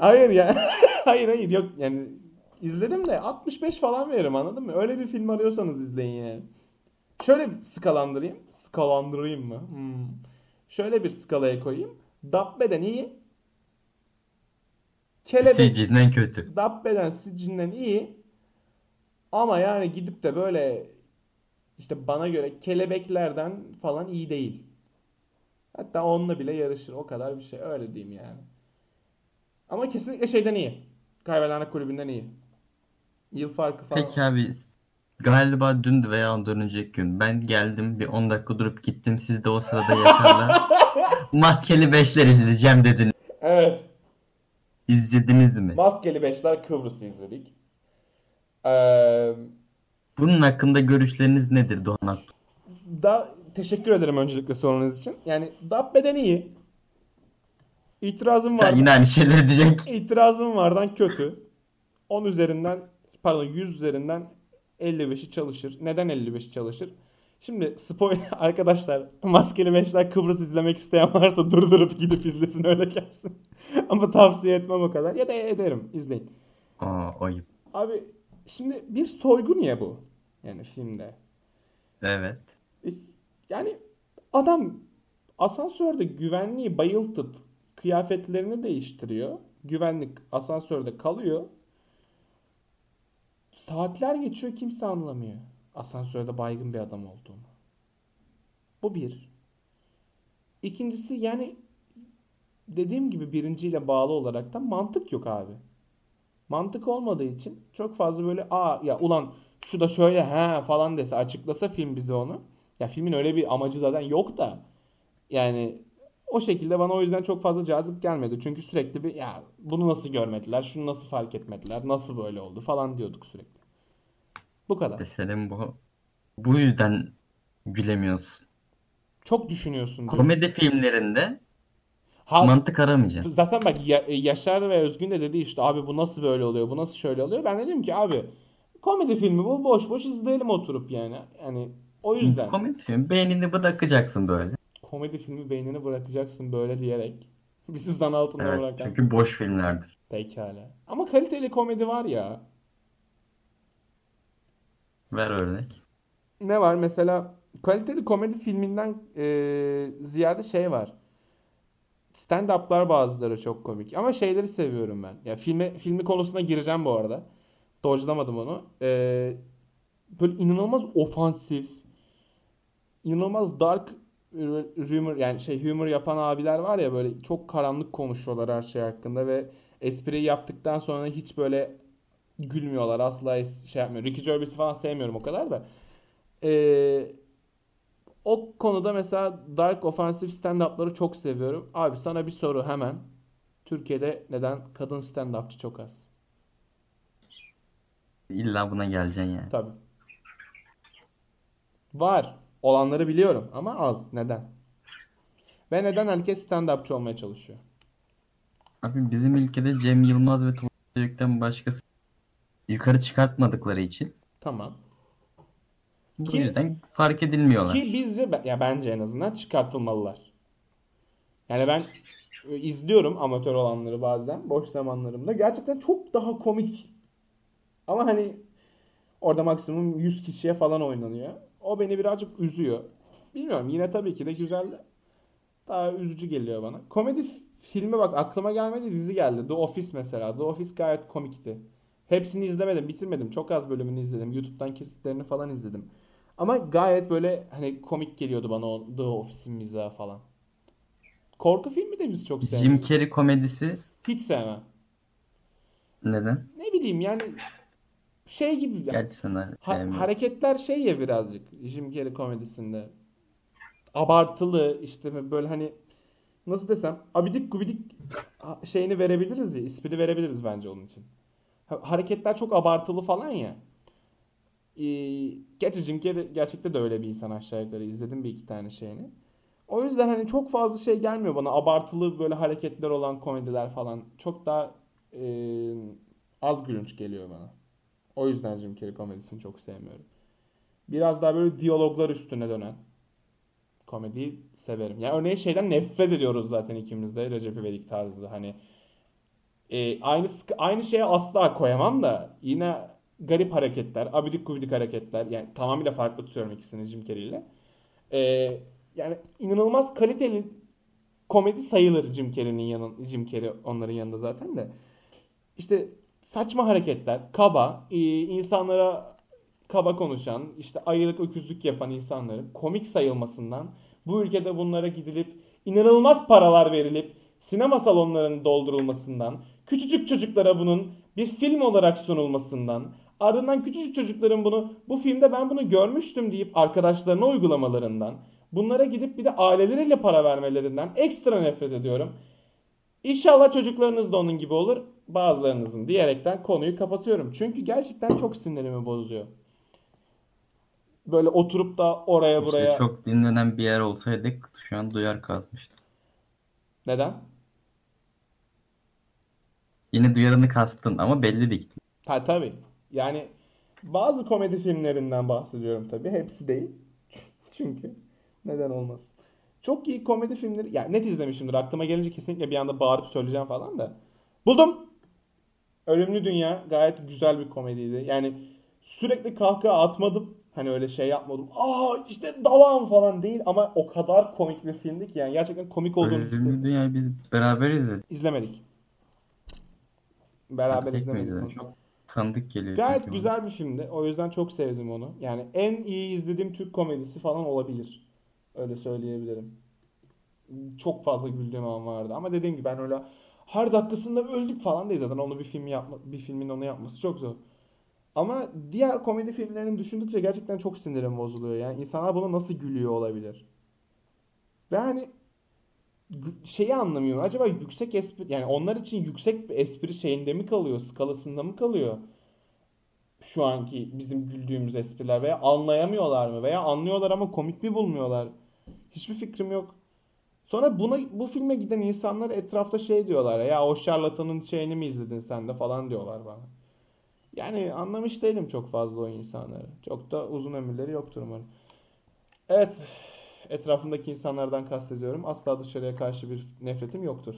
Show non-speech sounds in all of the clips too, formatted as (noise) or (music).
Hayır ya. (laughs) hayır hayır yok yani izledim de 65 falan veririm anladın mı? Öyle bir film arıyorsanız izleyin yani. Şöyle bir skalandırayım. Skalandırayım mı? Hmm. Şöyle bir skalaya koyayım. Dabbe'den iyi. Kelebek CG'den kötü. Dabbe'den Sicil'den iyi. Ama yani gidip de böyle işte bana göre kelebeklerden falan iyi değil. Hatta onunla bile yarışır. O kadar bir şey. Öyle diyeyim yani. Ama kesinlikle şeyden iyi. Kaybedenler kulübünden iyi. Yıl farkı falan. Peki abi galiba dün veya ondan önceki gün ben geldim bir 10 dakika durup gittim siz de o sırada Yaşar'la (laughs) Maskeli Beşler izleyeceğim dediniz. Evet. İzlediniz mi? Maskeli Beşler Kıbrıs'ı izledik. Ee, Bunun hakkında görüşleriniz nedir Doğan da teşekkür ederim öncelikle sorunuz için. Yani Dabbe'den iyi. İtirazım var. yine aynı şeyler diyecek. İtirazım vardan kötü. 10 üzerinden pardon 100 üzerinden 55'i çalışır. Neden 55'i çalışır? Şimdi spoiler (laughs) arkadaşlar Maskeli Beşler Kıbrıs izlemek isteyen varsa durdurup gidip izlesin öyle gelsin. (laughs) Ama tavsiye etmem o kadar. Ya da ederim izleyin. Aa, ayıp. Abi şimdi bir soygun ya bu. Yani filmde. Evet. Yani adam asansörde güvenliği bayıltıp kıyafetlerini değiştiriyor. Güvenlik asansörde kalıyor. Saatler geçiyor kimse anlamıyor. Asansörde baygın bir adam olduğunu. Bu bir. İkincisi yani dediğim gibi birinciyle bağlı olarak da mantık yok abi. Mantık olmadığı için çok fazla böyle aa ya ulan şu da şöyle he falan dese açıklasa film bize onu. Ya filmin öyle bir amacı zaten yok da yani o şekilde bana o yüzden çok fazla cazip gelmedi. Çünkü sürekli bir ya bunu nasıl görmediler, şunu nasıl fark etmediler, nasıl böyle oldu falan diyorduk sürekli. Bu kadar. Senin bu bu yüzden gülemiyorsun. Çok düşünüyorsun diyorsun. Komedi filmlerinde Ha, mantık aramayacaksın. zaten bak Ya- Yaşar ve Özgün de dedi işte abi bu nasıl böyle oluyor, bu nasıl şöyle oluyor. Ben de dedim ki abi komedi filmi bu boş boş izleyelim oturup yani. Yani o yüzden. Komedi film beynini bırakacaksın böyle. Komedi filmi beynini bırakacaksın böyle diyerek. (laughs) Bizi zan altında Evet bırakan. çünkü boş filmlerdir. Pekala. Ama kaliteli komedi var ya. Ver örnek. Ne var? Mesela kaliteli komedi filminden e, ziyade şey var. Stand-up'lar bazıları çok komik. Ama şeyleri seviyorum ben. Ya filmi, filmi konusuna gireceğim bu arada. Dodge'lamadım onu. E, böyle inanılmaz ofansif, inanılmaz dark humor yani şey humor yapan abiler var ya böyle çok karanlık konuşuyorlar her şey hakkında ve espriyi yaptıktan sonra hiç böyle gülmüyorlar asla şey yapmıyor. Ricky Gervais'i falan sevmiyorum o kadar da. Ee, o konuda mesela dark offensive stand-up'ları çok seviyorum. Abi sana bir soru hemen. Türkiye'de neden kadın stand-upçı çok az? İlla buna geleceksin yani. Tabii. Var. Olanları biliyorum ama az. Neden? Ve neden herkes stand-upçı olmaya çalışıyor? Abi bizim ülkede Cem Yılmaz ve Tuğba Çevik'ten başkası yukarı çıkartmadıkları için Tamam. bu Ki- yüzden fark edilmiyorlar. Ki bizce ya bence en azından çıkartılmalılar. Yani ben e, izliyorum amatör olanları bazen boş zamanlarımda. Gerçekten çok daha komik. Ama hani orada maksimum 100 kişiye falan oynanıyor. O beni birazcık üzüyor. Bilmiyorum yine tabii ki de güzel. Daha üzücü geliyor bana. Komedi filmi bak aklıma gelmedi dizi geldi. The Office mesela. The Office gayet komikti. Hepsini izlemedim, bitirmedim. Çok az bölümünü izledim. YouTube'dan kesitlerini falan izledim. Ama gayet böyle hani komik geliyordu bana o The Office'in mizahı falan. Korku filmi de biz çok Jim sevmiyoruz. Carrey komedisi Hiç sevmem. neden? Ne bileyim yani şey gibi de ha- sevmiyorum. hareketler şey ya birazcık Jim Carrey komedisinde. Abartılı işte böyle hani nasıl desem abidik gubidik şeyini verebiliriz ya ismini verebiliriz bence onun için. Ha- Hareketler çok abartılı falan ya. Ee, gerçi Jim Carrey gerçekten de öyle bir insan aşağı yukarı izledim bir iki tane şeyini. O yüzden hani çok fazla şey gelmiyor bana. Abartılı böyle hareketler olan komediler falan. Çok daha e, az gülünç geliyor bana. O yüzden Jim Carrey komedisini çok sevmiyorum. Biraz daha böyle diyaloglar üstüne dönen komediyi severim. Yani örneğin şeyden nefret ediyoruz zaten ikimiz de Recep İvedik tarzı. Hani E, aynı aynı şeye asla koyamam da yine garip hareketler, abidik gubidik hareketler. Yani tamamıyla farklı tutuyorum ikisini Jim Carrey ile. E, yani inanılmaz kaliteli komedi sayılır Jim Carrey'nin yanın Jim Carrey onların yanında zaten de. İşte saçma hareketler, kaba, e, insanlara kaba konuşan, işte ayılık öküzlük yapan insanların komik sayılmasından bu ülkede bunlara gidilip inanılmaz paralar verilip sinema salonlarının doldurulmasından, küçücük çocuklara bunun bir film olarak sunulmasından, ardından küçücük çocukların bunu bu filmde ben bunu görmüştüm deyip arkadaşlarına uygulamalarından, bunlara gidip bir de aileleriyle para vermelerinden ekstra nefret ediyorum. İnşallah çocuklarınız da onun gibi olur. Bazılarınızın diyerekten konuyu kapatıyorum. Çünkü gerçekten çok sinirimi bozuyor. Böyle oturup da oraya İşte buraya çok dinlenen bir yer olsaydık şu an duyar kalmıştı. neden? Yine duyarını kastın ama belli değil. Ha tabii. Yani bazı komedi filmlerinden bahsediyorum tabii. Hepsi değil. (laughs) Çünkü neden olmasın. Çok iyi komedi filmleri. Yani net izlemişimdir. Aklıma gelince kesinlikle bir anda bağırıp söyleyeceğim falan da. Buldum. Ölümlü Dünya gayet güzel bir komediydi. Yani sürekli kahkaha atmadım. Hani öyle şey yapmadım. Aa işte dalan falan değil ama o kadar komik bir filmdi ki yani gerçekten komik olduğunu hissettim. Ölümlü Dünya'yı biz beraber izledik. İzlemedik. Beraber Tek izlemedik. miydi? Çok tanıdık geliyor Gayet bana. güzel bir filmdi. O yüzden çok sevdim onu. Yani en iyi izlediğim Türk komedisi falan olabilir. Öyle söyleyebilirim. Çok fazla güldüğüm an vardı. Ama dediğim gibi ben öyle her dakikasında öldük falan değil zaten. Onu bir film yapma, bir filmin onu yapması çok zor. Ama diğer komedi filmlerini düşündükçe gerçekten çok sinirim bozuluyor. Yani insanlar buna nasıl gülüyor olabilir? Ve hani şeyi anlamıyorum. Acaba yüksek espri yani onlar için yüksek bir espri şeyinde mi kalıyor, skalasında mı kalıyor? Şu anki bizim güldüğümüz espriler veya anlayamıyorlar mı veya anlıyorlar ama komik mi bulmuyorlar? Hiçbir fikrim yok. Sonra buna bu filme giden insanlar etrafta şey diyorlar ya o şarlatanın şeyini mi izledin sen de falan diyorlar bana. Yani anlamış değilim çok fazla o insanları. Çok da uzun ömürleri yoktur umarım. Evet, etrafımdaki insanlardan kastediyorum. Asla dışarıya karşı bir nefretim yoktur.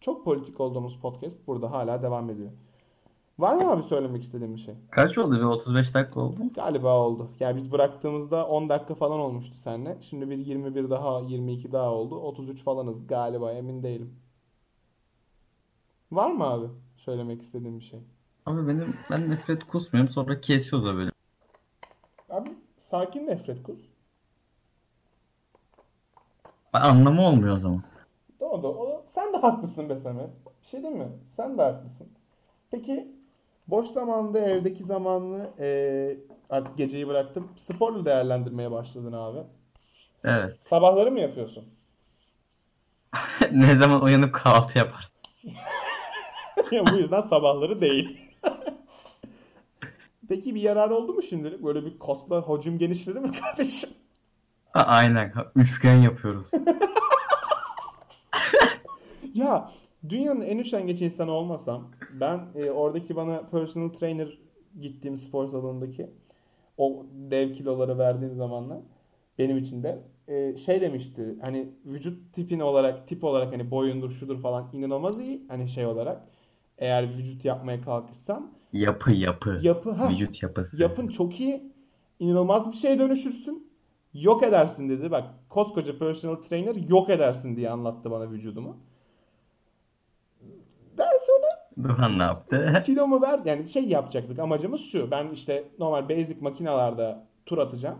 Çok politik olduğumuz podcast burada hala devam ediyor. Var mı abi söylemek istediğin bir şey? Kaç oldu be? 35 dakika oldu. Galiba oldu. Yani biz bıraktığımızda 10 dakika falan olmuştu seninle. Şimdi bir 21 daha, 22 daha oldu. 33 falanız galiba emin değilim. Var mı abi söylemek istediğin bir şey? Abi benim ben nefret kusmuyorum sonra kesiyor da böyle. Abi sakin nefret kus. Anlamı olmuyor o zaman. Doğru o, sen de haklısın be Samet. Bir şey değil mi? Sen de haklısın. Peki boş zamanında evdeki zamanını eee, artık geceyi bıraktım. Sporla değerlendirmeye başladın abi. Evet. Sabahları mı yapıyorsun? (laughs) Ne zaman uyanıp kahvaltı yaparsın? (laughs) Bu yüzden sabahları değil. (laughs) Peki bir yarar oldu mu şimdilik? Böyle bir kaslar hacim genişledi mi kardeşim? Ha, aynen. Üçgen yapıyoruz. Ya dünyanın en üşengeç insanı olmasam ben e, oradaki bana personal trainer gittiğim spor salonundaki o dev kiloları verdiğim zamanlar benim için de e, şey demişti hani vücut tipin olarak tip olarak hani boyundur şudur falan inanılmaz iyi hani şey olarak eğer vücut yapmaya kalkışsam Yapı yapı. yapı ha Vücut yapısı. yapın çok iyi inanılmaz bir şeye dönüşürsün yok edersin dedi bak koskoca personal trainer yok edersin diye anlattı bana vücudumu. Duhan ne yaptı? (laughs) kilomu ver yani şey yapacaktık amacımız şu. Ben işte normal basic makinalarda tur atacağım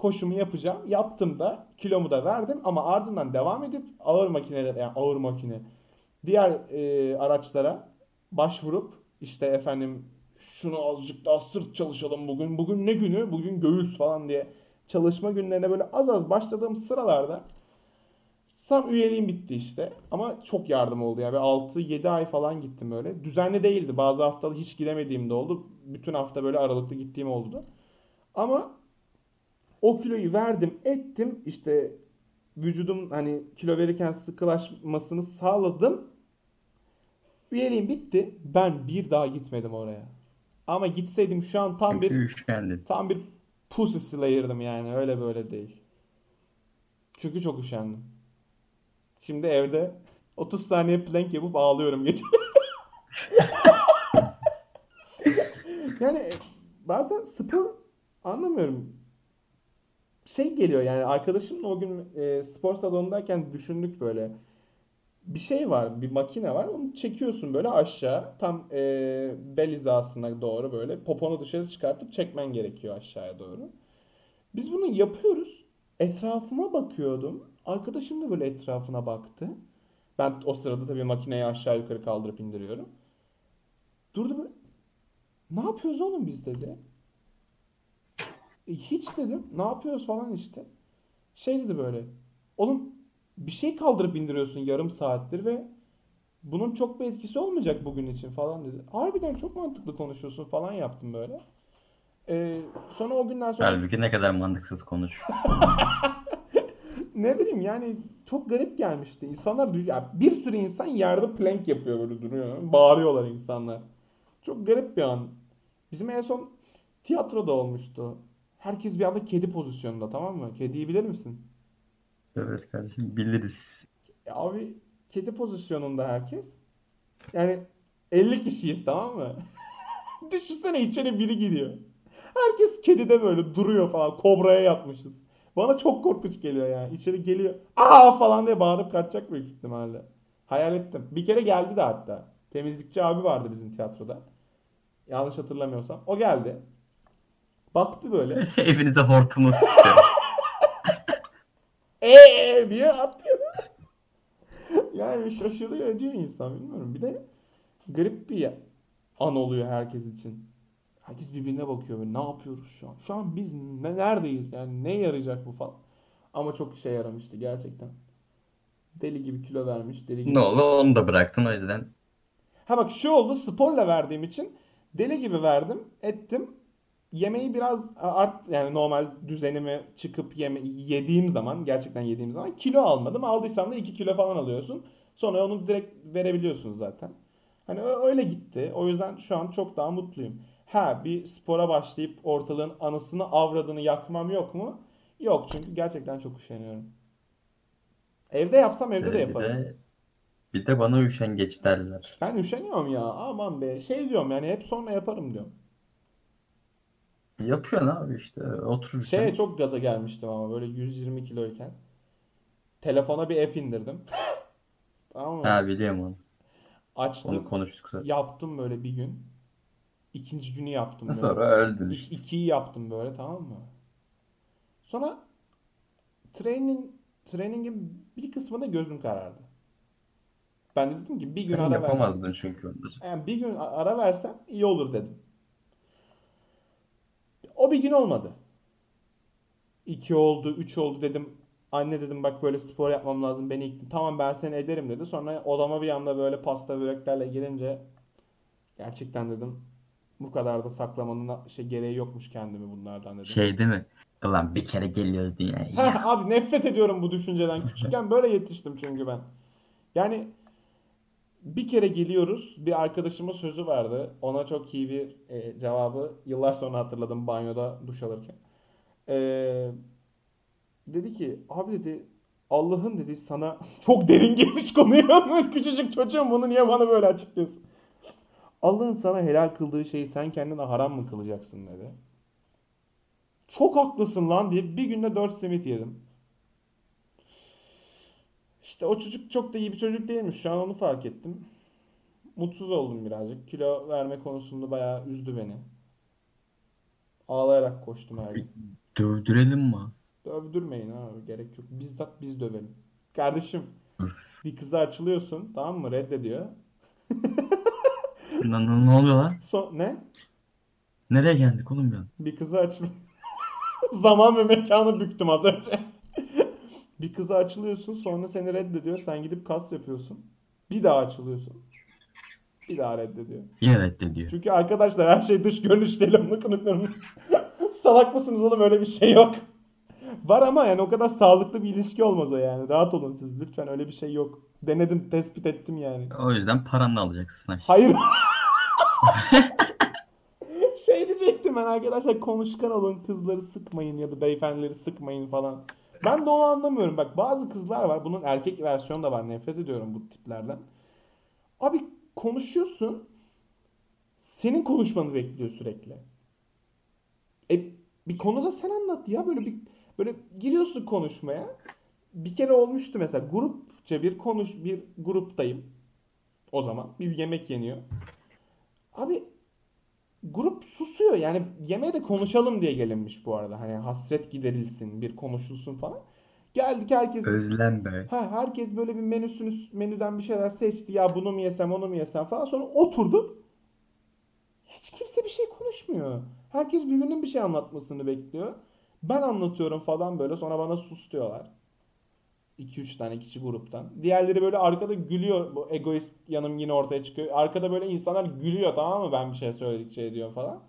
koşumu yapacağım. Yaptım da kilomu da verdim ama ardından devam edip ağır makineler yani ağır makine diğer e, araçlara başvurup işte efendim şunu azıcık daha sırt çalışalım bugün bugün ne günü? Bugün göğüs falan diye çalışma günlerine böyle az az başladığım sıralarda Tam üyeliğim bitti işte. Ama çok yardım oldu yani. 6-7 ay falan gittim öyle. Düzenli değildi. Bazı haftalar hiç gidemediğim de oldu. Bütün hafta böyle aralıklı gittiğim oldu. Ama o kiloyu verdim, ettim. İşte vücudum hani kilo verirken sıkılaşmasını sağladım. Üyeliğim bitti. Ben bir daha gitmedim oraya. Ama gitseydim şu an tam Çünkü bir üçgendi. tam bir pussy slayer'dım yani. Öyle böyle değil. Çünkü çok üşendim. Şimdi evde 30 saniye plank yapıp ağlıyorum gece. (laughs) Yani bazen spor anlamıyorum. Şey geliyor yani arkadaşımla o gün e, spor salonundayken düşündük böyle. Bir şey var, bir makine var. Onu çekiyorsun böyle aşağı. Tam e, bel hizasına doğru böyle. Poponu dışarı çıkartıp çekmen gerekiyor aşağıya doğru. Biz bunu yapıyoruz. Etrafıma bakıyordum. Arkadaşım da böyle etrafına baktı. Ben o sırada tabii makineyi aşağı yukarı kaldırıp indiriyorum. Durdu böyle. Ne yapıyoruz oğlum biz dedi. E, hiç dedim. Ne yapıyoruz falan işte. Şey dedi böyle. Oğlum bir şey kaldırıp indiriyorsun yarım saattir ve bunun çok bir etkisi olmayacak bugün için falan dedi. Harbiden çok mantıklı konuşuyorsun falan yaptım böyle. Ee, sonra o günden sonra Halbuki ne kadar mantıksız konuş. (laughs) ne bileyim yani çok garip gelmişti. İnsanlar düş- ya bir sürü insan yerde plank yapıyor böyle duruyor. Bağırıyorlar insanlar. Çok garip bir an. Bizim en son tiyatroda olmuştu. Herkes bir anda kedi pozisyonunda tamam mı? Kediyi bilir misin? Evet kardeşim biliriz. Abi kedi pozisyonunda herkes. Yani 50 kişiyiz tamam mı? (laughs) Düşünsene içeri biri gidiyor. Herkes kedide böyle duruyor falan. Kobraya yatmışız. Bana çok korkunç geliyor yani. İçeri geliyor. Aa falan diye bağırıp kaçacak büyük ihtimalle. Hayal ettim. Bir kere geldi de hatta. Temizlikçi abi vardı bizim tiyatroda. Yanlış hatırlamıyorsam. O geldi. Baktı böyle. (laughs) Evinize hortumu sıkıyor. (laughs) Eee diye atıyor. Yani şaşırıyor ediyor insan bilmiyorum. Bir de garip bir an oluyor herkes için. Herkes birbirine bakıyor böyle ne yapıyoruz şu an? Şu an biz ne, neredeyiz? Yani ne yarayacak bu falan. Ama çok işe yaramıştı gerçekten. Deli gibi kilo vermiş. Deli gibi. ne oldu onu da bıraktın o yüzden. Ha bak şu oldu sporla verdiğim için deli gibi verdim ettim. Yemeği biraz art yani normal düzenime çıkıp yeme yediğim zaman gerçekten yediğim zaman kilo almadım. Aldıysam da 2 kilo falan alıyorsun. Sonra onu direkt verebiliyorsun zaten. Hani öyle gitti. O yüzden şu an çok daha mutluyum. Ha bir spora başlayıp ortalığın anısını avradını yakmam yok mu? Yok çünkü gerçekten çok üşeniyorum. Evde yapsam evde de Ee, bir yaparım. de bir de bana üşengeç derler. Ben üşeniyorum ya. Aman be. Şey diyorum yani hep sonra yaparım diyorum. Yapıyorsun abi işte otururken. Şeye çok gaza gelmiştim ama böyle 120 kiloyken. Telefona bir app indirdim. (laughs) Tamam mı? Ha biliyorum onu. Açtım. Onu konuştuk zaten. Yaptım böyle bir gün. İkinci günü yaptım böyle. Sonra öldün işte. ikiyi yaptım böyle tamam mı? Sonra training trainingin bir kısmına gözüm karardı. Ben de dedim ki bir gün Sen ara versem. yapamazdın çünkü onları. Yani bir gün ara versem iyi olur dedim. O bir gün olmadı. İki oldu, üç oldu dedim. Anne dedim bak böyle spor yapmam lazım beni ikna. Tamam ben seni ederim dedi. Sonra odama bir anda böyle pasta böreklerle girince gerçekten dedim bu kadar da saklamanın şey gereği yokmuş kendimi bunlardan dedim. Şey değil mi? Ulan bir kere geliyoruz dünyaya. (laughs) Abi nefret ediyorum bu düşünceden. Küçükken böyle yetiştim çünkü ben. Yani bir kere geliyoruz. Bir arkadaşıma sözü vardı. Ona çok iyi bir e, cevabı yıllar sonra hatırladım banyoda duş alırken. E, dedi ki abi dedi Allah'ın dedi sana (laughs) çok derin girmiş konuya. (laughs) Küçücük çocuğum bunu niye bana böyle açıklıyorsun? Allah'ın sana helal kıldığı şeyi sen kendine haram mı kılacaksın dedi. Çok haklısın lan diye bir günde 4 simit yedim. İşte o çocuk çok da iyi bir çocuk değilmiş. Şu an onu fark ettim. Mutsuz oldum birazcık. Kilo verme konusunda bayağı üzdü beni. Ağlayarak koştum her gün. Dövdürelim mi? Dövdürmeyin abi gerek yok. Bizzat biz dövelim. Kardeşim bir kıza açılıyorsun tamam mı? Reddediyor. (laughs) Ne, ne, oluyor lan? Son ne? Nereye geldik oğlum ya? Bir kıza açıl... (laughs) Zaman ve mekanı büktüm az önce. (laughs) bir kıza açılıyorsun sonra seni reddediyor. Sen gidip kas yapıyorsun. Bir daha açılıyorsun. Bir daha reddediyor. Yine reddediyor. Çünkü arkadaşlar her şey dış görünüş değil. (laughs) Salak mısınız oğlum öyle bir şey yok. Var ama yani o kadar sağlıklı bir ilişki olmaz o yani. Rahat olun siz lütfen öyle bir şey yok. Denedim tespit ettim yani. O yüzden paranı alacaksın. Hayır. (laughs) (laughs) şey diyecektim ben arkadaşlar konuşkan olun kızları sıkmayın ya da beyefendileri sıkmayın falan. Ben de onu anlamıyorum. Bak bazı kızlar var. Bunun erkek versiyonu da var. Nefret ediyorum bu tiplerden. Abi konuşuyorsun. Senin konuşmanı bekliyor sürekli. E bir konuda sen anlat ya böyle bir böyle giriyorsun konuşmaya. Bir kere olmuştu mesela grupça bir konuş bir gruptayım. O zaman bir yemek yeniyor. Abi grup susuyor yani yemeğe de konuşalım diye gelinmiş bu arada. Hani hasret giderilsin, bir konuşulsun falan. Geldik herkes Özlem be. ha herkes böyle bir menüsünü menüden bir şeyler seçti. Ya bunu mu yesem, onu mu yesem falan. Sonra oturduk. Hiç kimse bir şey konuşmuyor. Herkes birbirinin bir şey anlatmasını bekliyor. Ben anlatıyorum falan böyle. Sonra bana sus diyorlar. 2-3 tane kişi gruptan. Diğerleri böyle arkada gülüyor. Bu egoist yanım yine ortaya çıkıyor. Arkada böyle insanlar gülüyor tamam mı ben bir şey söyledikçe diyor falan.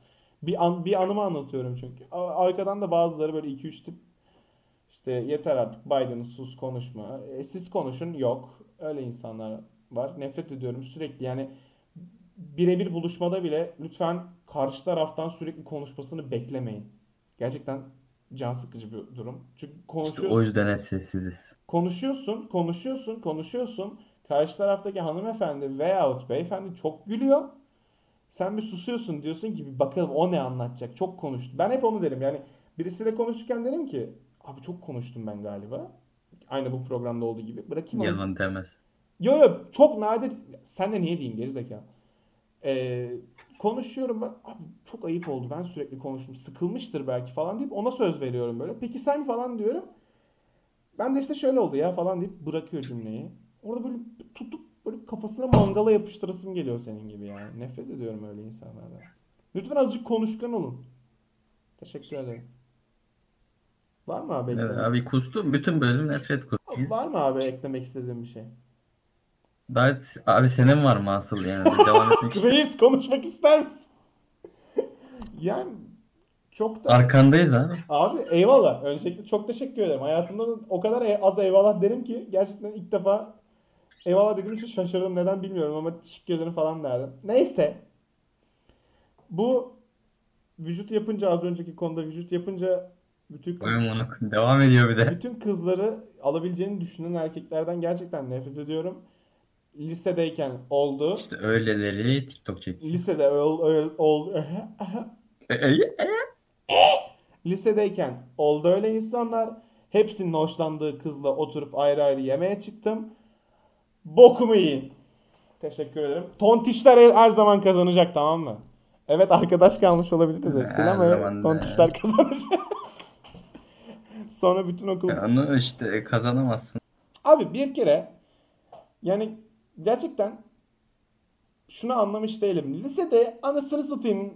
Bir, an, bir anımı anlatıyorum çünkü. Arkadan da bazıları böyle 2-3 tip işte yeter artık Biden sus konuşma. E, siz konuşun yok. Öyle insanlar var. Nefret ediyorum sürekli yani birebir buluşmada bile lütfen karşı taraftan sürekli konuşmasını beklemeyin. Gerçekten can sıkıcı bir durum. Çünkü İşte konuşuyorsun. o yüzden hep sessiziz. Konuşuyorsun, konuşuyorsun, konuşuyorsun. Karşı taraftaki hanımefendi veyahut beyefendi çok gülüyor. Sen bir susuyorsun diyorsun ki bir bakalım o ne anlatacak. Çok konuştu. Ben hep onu derim. Yani birisiyle konuşurken derim ki abi çok konuştum ben galiba. Aynı bu programda olduğu gibi. Bırakayım. Yalan demez. Yo yo çok nadir. Sen de niye diyeyim gerizekalı. Ee, konuşuyorum ben. Abi çok ayıp oldu. Ben sürekli konuştum. Sıkılmıştır belki falan deyip ona söz veriyorum böyle. Peki sen falan diyorum. Ben de işte şöyle oldu ya falan deyip bırakıyor cümleyi. Orada böyle tutup böyle kafasına mangala yapıştırasım geliyor senin gibi yani. Nefret ediyorum öyle insanlardan. Lütfen azıcık konuşkan olun. Teşekkür ederim. Var mı abi Evet, abi kustum. Bütün bölüm nefret kustu. Var mı abi eklemek istediğin bir şey? Daha, abi senin var mı asıl yani? Devam etmek. (laughs) Reis konuşmak ister misin? Yani çok da Arkandayız abi. abi eyvallah. Öncelikle çok teşekkür ederim. Hayatımda da o kadar e- az eyvallah derim ki gerçekten ilk defa eyvallah dediğim için şaşırdım. Neden bilmiyorum ama teşekkür ederim falan derdim. Neyse. Bu vücut yapınca az önceki konuda vücut yapınca bütün kız- devam ediyor bir de. bütün kızları alabileceğini düşünen erkeklerden gerçekten nefret ediyorum. Lisedeyken oldu. İşte öyleleri TikTok çekiyor. Lisede ol, ol, ol, (laughs) E, e, Lisedeyken oldu öyle insanlar. Hepsinin hoşlandığı kızla oturup ayrı ayrı yemeğe çıktım. Bokumu yiyin. Teşekkür ederim. Tontişler her zaman kazanacak tamam mı? Evet arkadaş kalmış olabiliriz hepsiyle ama zaman tontişler kazanacak. (laughs) Sonra bütün okul... Onu işte kazanamazsın. Abi bir kere yani gerçekten şunu anlamış değilim. Lisede anasını satayım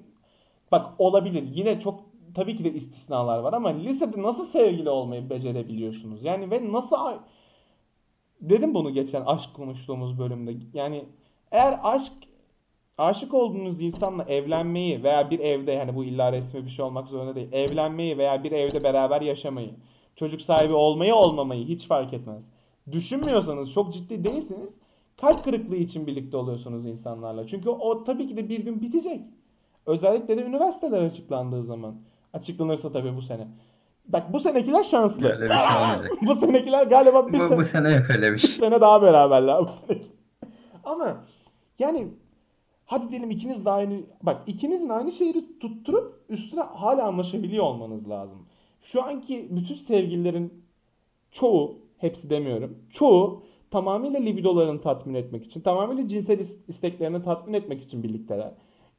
bak olabilir. Yine çok tabii ki de istisnalar var ama lisede nasıl sevgili olmayı becerebiliyorsunuz? Yani ve nasıl dedim bunu geçen aşk konuştuğumuz bölümde. Yani eğer aşk aşık olduğunuz insanla evlenmeyi veya bir evde hani bu illa resmi bir şey olmak zorunda değil. Evlenmeyi veya bir evde beraber yaşamayı, çocuk sahibi olmayı olmamayı hiç fark etmez. Düşünmüyorsanız, çok ciddi değilsiniz. Kalp kırıklığı için birlikte oluyorsunuz insanlarla. Çünkü o tabii ki de bir gün bitecek. Özellikle de üniversiteler açıklandığı zaman. Açıklanırsa tabii bu sene. Bak bu senekiler şanslı. Böyle bir şey olmayacak. (laughs) bu senekiler galiba bir Bu, sene bu sene yok öyle bir (laughs) bir şey. sene daha beraberler bu sene. Ama yani hadi diyelim ikiniz de aynı bak ikinizin aynı şehri tutturup üstüne hala anlaşabiliyor olmanız lazım. Şu anki bütün sevgililerin çoğu hepsi demiyorum. Çoğu tamamıyla libidolarını tatmin etmek için, tamamıyla cinsel is- isteklerini tatmin etmek için birlikteler.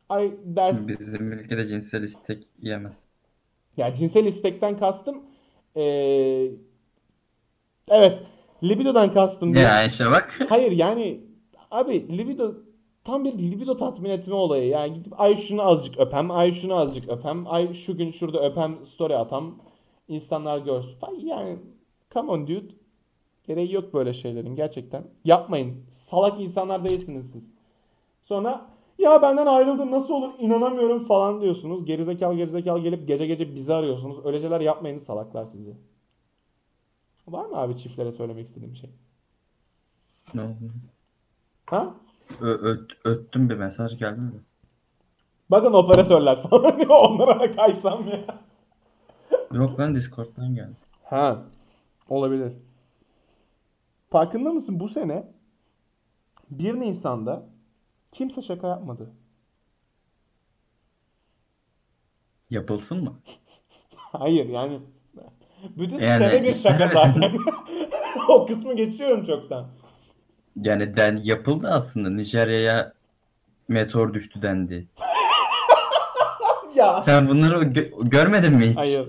Ay ders Bizim ülkede cinsel istek yemez. ya cinsel istekten kastım eee, evet libidodan kastım. Ya işte bak. (laughs) Hayır yani abi libido tam bir libido tatmin etme olayı. Yani gidip ay şunu azıcık öpem, ay şunu azıcık öpem, ay şu gün şurada öpem story atam, insanlar görsün. Yani come on dude. Gereği yok böyle şeylerin gerçekten. Yapmayın. Salak insanlar değilsiniz siz. Sonra ya benden ayrıldın nasıl olur inanamıyorum falan diyorsunuz. Gerizekalı gerizekalı gelip gece gece bizi arıyorsunuz. Öyle şeyler yapmayın salaklar sizi. Var mı abi çiftlere söylemek istediğim şey? Ne oldu? Ha? Ö öt- öttüm bir mesaj geldi mi? Bakın operatörler falan (laughs) onlara da kaysam ya. Yok lan Discord'dan geldi. Ha. Olabilir. Farkında mısın bu sene 1 Nisan'da Kimse şaka yapmadı. Yapılsın mı? (laughs) Hayır yani bütün Yani- sene bir şaka (laughs) zaten. (laughs) o kısmı geçiyorum çoktan. Yani den yapıldı aslında. Nijerya'ya meteor düştü dendi. Ya. Sen bunları gö- görmedin mi hiç? Hayır.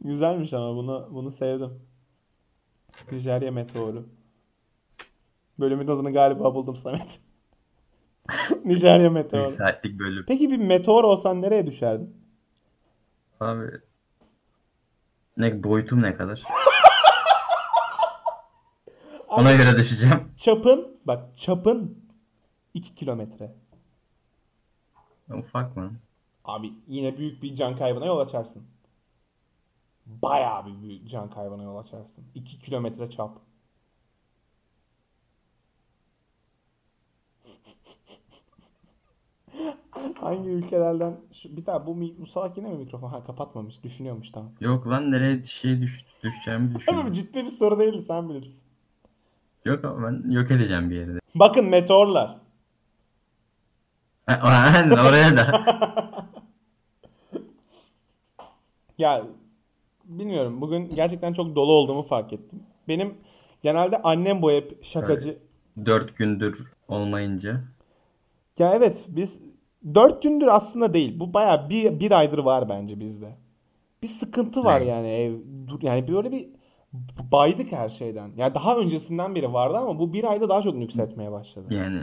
Güzelmiş ama bunu bunu sevdim. Nijerya meteoru. Bölümün adını galiba buldum Samet. (laughs) Nijerya Bir meteoru. saatlik bölüm. Peki bir meteor olsan nereye düşerdin? Abi ne boyutum ne kadar? (laughs) Ona göre düşeceğim. Çapın, bak çapın 2 kilometre. Ufak mı? Abi yine büyük bir can kaybına yol açarsın. Bayağı bir can kaybına yol açarsın. 2 kilometre çap. (laughs) Hangi ülkelerden şu, bir daha bu, mi- bu salak yine mi mikrofon? Ha kapatmamış. Düşünüyormuş tamam. Yok lan nereye şey düş düşeceğimi düşünüyorum. ciddi bir soru değil sen bilirsin. Yok ama ben yok edeceğim bir yerde. Bakın meteorlar. Ha, (laughs) Oraya da. Ya bilmiyorum. Bugün gerçekten çok dolu olduğumu fark ettim. Benim genelde annem bu hep şakacı. Dört gündür olmayınca. Ya evet biz dört gündür aslında değil. Bu baya bir, bir aydır var bence bizde. Bir sıkıntı var Ne? yani ev. Yani böyle bir baydık her şeyden. Yani daha öncesinden beri vardı ama bu bir ayda daha çok nüksetmeye başladı. Yani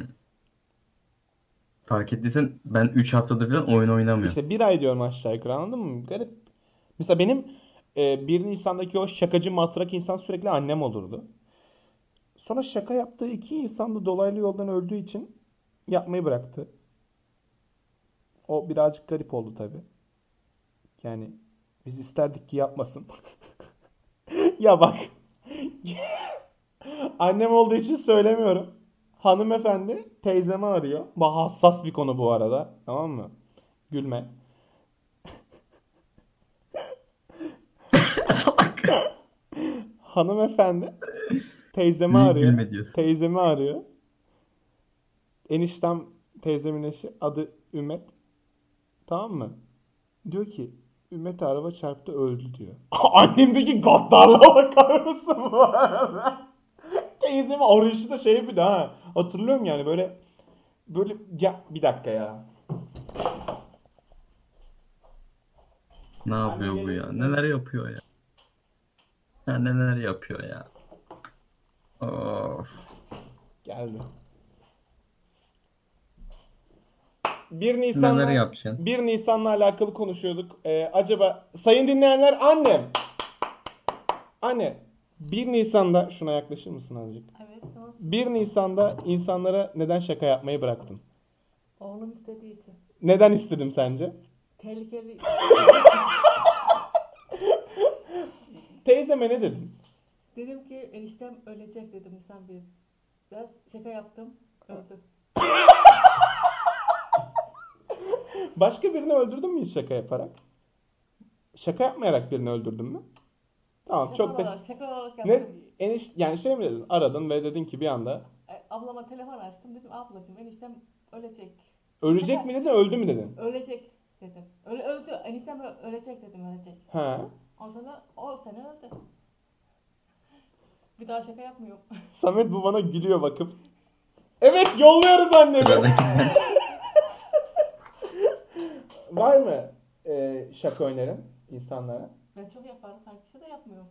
fark ettiysen ben 3 haftadır falan oyun oynamıyorum. İşte bir ay diyorum aşağı yukarı anladın mı? Garip. Mesela benim e, 1 Nisan'daki o şakacı matrak insan sürekli annem olurdu. Sonra şaka yaptığı iki insan da dolaylı yoldan öldüğü için yapmayı bıraktı. O birazcık garip oldu tabii. Yani biz isterdik ki yapmasın. (laughs) Ya bak. (laughs) Annem olduğu için söylemiyorum. Hanımefendi teyzemi arıyor. Hassas bir konu bu arada. Tamam mı? Gülme. Hanımefendi teyzemi arıyor. Teyzemi arıyor. Eniştem teyzemin eşi adı Ümet. Tamam mı? Diyor ki Ümmet araba çarptı öldü diyor. (laughs) Annemdeki gaddarlığa bakar mısın bu arada? (laughs) Teyzemi arayışı da şey bir daha. Hatırlıyorum yani böyle böyle ya bir dakika ya. Ne yapıyor bu ya? Neler yapıyor ya? Ya neler yapıyor ya? Of. Geldi. 1 Nisan'la Neler yapacaksın? 1 Nisan'la alakalı konuşuyorduk. Ee, acaba sayın dinleyenler annem. Anne 1 Nisan'da şuna yaklaşır mısın azıcık? Evet, tamam. 1 Nisan'da insanlara neden şaka yapmayı bıraktın? Oğlum istediği için. Neden istedim sence? Tehlikeli. (laughs) Teyzeme ne dedin? dedim ki eniştem ölecek dedim Nisan bir. Biraz şaka yaptım. Öldü. (laughs) Başka birini öldürdün mü hiç şaka yaparak? Şaka yapmayarak birini öldürdün mü? Tamam Şaka çok da olarak, şaka olarak ne yaptım. eniş yani şey mi dedin? Aradın ve dedin ki bir anda E, Ablama telefon açtım dedim ablacığım eniştem ölecek. ölecek mi dedin öldü mü dedin? Ölecek dedim. Öyle öldü. Eniştem ö- ölecek dedim ölecek. Ha. Ondan sonra o sene öldü. Bir daha şaka yapmıyorum. (laughs) Samet bu bana gülüyor bakıp. Evet yolluyoruz annemi. (laughs) Var mı e, şaka önerin insanlara? Ben çok yaparım. Her kişi de yapmıyor.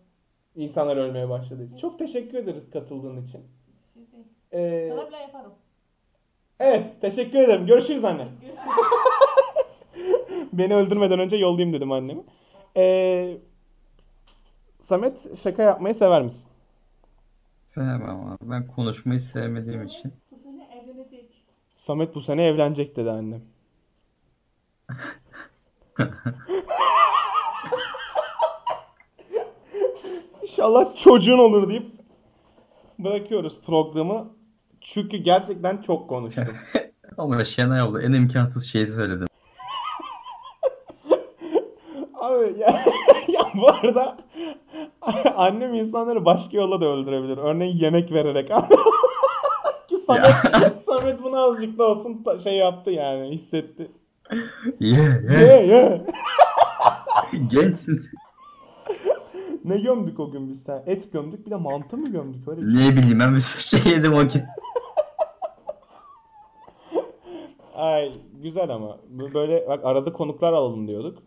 İnsanlar ölmeye başladığı için. Çok teşekkür ederiz katıldığın için. Bir şey değil. E, Sana bile yaparım. evet teşekkür ederim. Görüşürüz anne. Görüşürüz. (laughs) Beni öldürmeden önce yollayayım dedim annemi. E, Samet şaka yapmayı sever misin? Sevmem ama ben konuşmayı sevmediğim için. Bu sene evlenecek. Samet bu sene evlenecek dedi annem. (laughs) İnşallah çocuğun olur deyip bırakıyoruz programı. Çünkü gerçekten çok konuştum. (laughs) Ama Şenay oldu. En imkansız şeyi söyledim. (laughs) Abi ya, ya bu arada (laughs) annem insanları başka yolla da öldürebilir. Örneğin yemek vererek. (laughs) Ki Samet, (laughs) Samet bunu azıcık da olsun şey yaptı yani hissetti. Ye Ye ye. Gençsin. Ne gömdük o gün biz sen? Et gömdük bir de mantı mı gömdük öyle bir şey. Ne bileyim ben bir şey yedim o gün. Ay güzel ama böyle bak arada konuklar alalım diyorduk.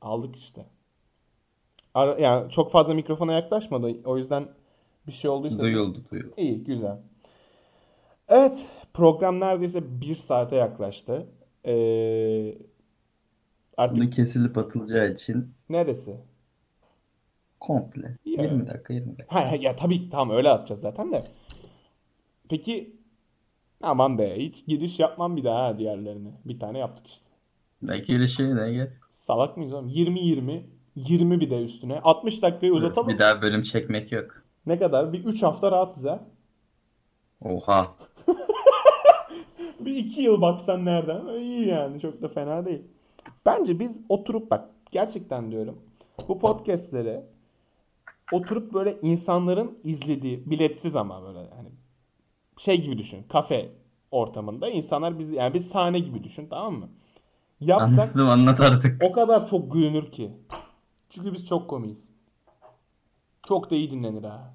Aldık işte. Ara, yani çok fazla mikrofona yaklaşmadı. O yüzden bir şey olduysa Duyuldu duyuldu. iyi güzel. Evet program neredeyse bir saate yaklaştı. Ee, artık Bunu kesilip atılacağı için neresi? komple. Ya. 20 dakika 20 dakika. Ha, ya tabii ki tamam öyle atacağız zaten de. Peki aman be hiç giriş yapmam bir daha ha diğerlerini. Bir tane yaptık işte. Belki öyle şey ne gel. Salak mıyız oğlum? 20-20. 20 bir de üstüne. 60 dakikayı uzatalım. Bir daha bölüm çekmek yok. Ne kadar? Bir 3 hafta rahatız ha. Oha. (laughs) Bir 2 yıl baksan nereden? İyi yani çok da fena değil. Bence biz oturup bak gerçekten diyorum. Bu podcastleri oturup böyle insanların izlediği biletsiz ama böyle hani şey gibi düşün. Kafe ortamında insanlar biz yani bir sahne gibi düşün tamam mı? Yapsak Anladım anlat artık. o kadar çok gülünür ki. Çünkü biz çok komiyiz. Çok da iyi dinlenir ha.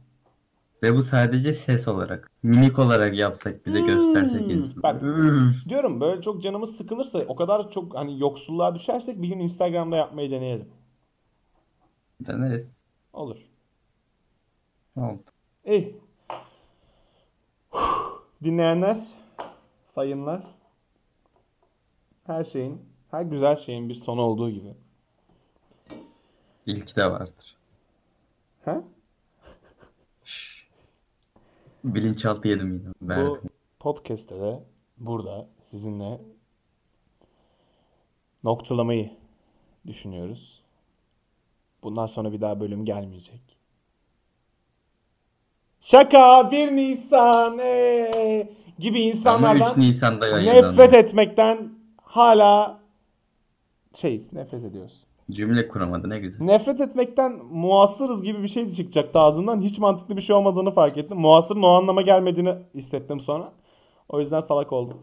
Ve bu sadece ses olarak. Mimik olarak yapsak bir de göstersek Hmm, bak. Üf. Diyorum böyle çok canımız sıkılırsa o kadar çok hani yoksulluğa düşersek bir gün Instagram'da yapmayı deneyelim. Deneriz. Olur. Oldu? İyi. Dinleyenler, sayınlar, her şeyin, her güzel şeyin bir sonu olduğu gibi. İlki de vardır. Ha? Bilinçaltı yedim yine. Ben Bu podcast'te de burada sizinle noktalamayı düşünüyoruz. Bundan sonra bir daha bölüm gelmeyecek. Şaka 1 Nisan ee, gibi Ama 3 insanlardan Nisan'da yayınlandı. nefret etmekten hala şeyiz, nefret ediyoruz. Cümle kuramadı ne güzel. Nefret etmekten muasırız gibi bir şey çıkacaktı ağzımdan. Hiç mantıklı bir şey olmadığını fark ettim. Muasırın o anlama gelmediğini hissettim sonra. O yüzden salak oldum.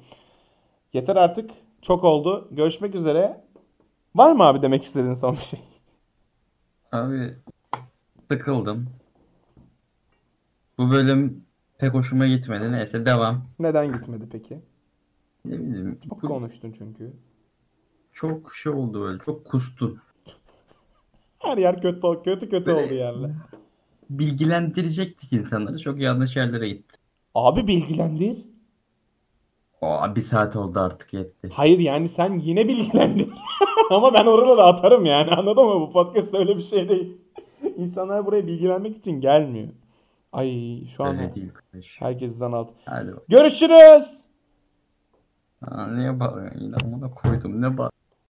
Yeter artık. Çok oldu. Görüşmek üzere. Var mı abi demek istediğin son bir şey? Abi sıkıldım. Bu bölüm pek hoşuma gitmedi. Neyse devam. Neden gitmedi peki? Ne bileyim. Çok konuştun çünkü. çok şey oldu böyle. Çok kustun. Her yer kötü kötü kötü Böyle- oldu yerler. Bilgilendirecektik insanları. Çok yanlış yerlere gitti. Abi bilgilendir. Aa, bir saat oldu artık yetti. Hayır yani sen yine bilgilendir. (laughs) Ama ben orada da atarım yani anladın mı? Bu podcast öyle bir şey değil. İnsanlar buraya bilgilenmek için gelmiyor. Ay şu an Öyle değil kardeş. herkes zan alt. Hadi. Görüşürüz. Aa, niye bağırıyorsun yine? Amına koydum. Ne bağır?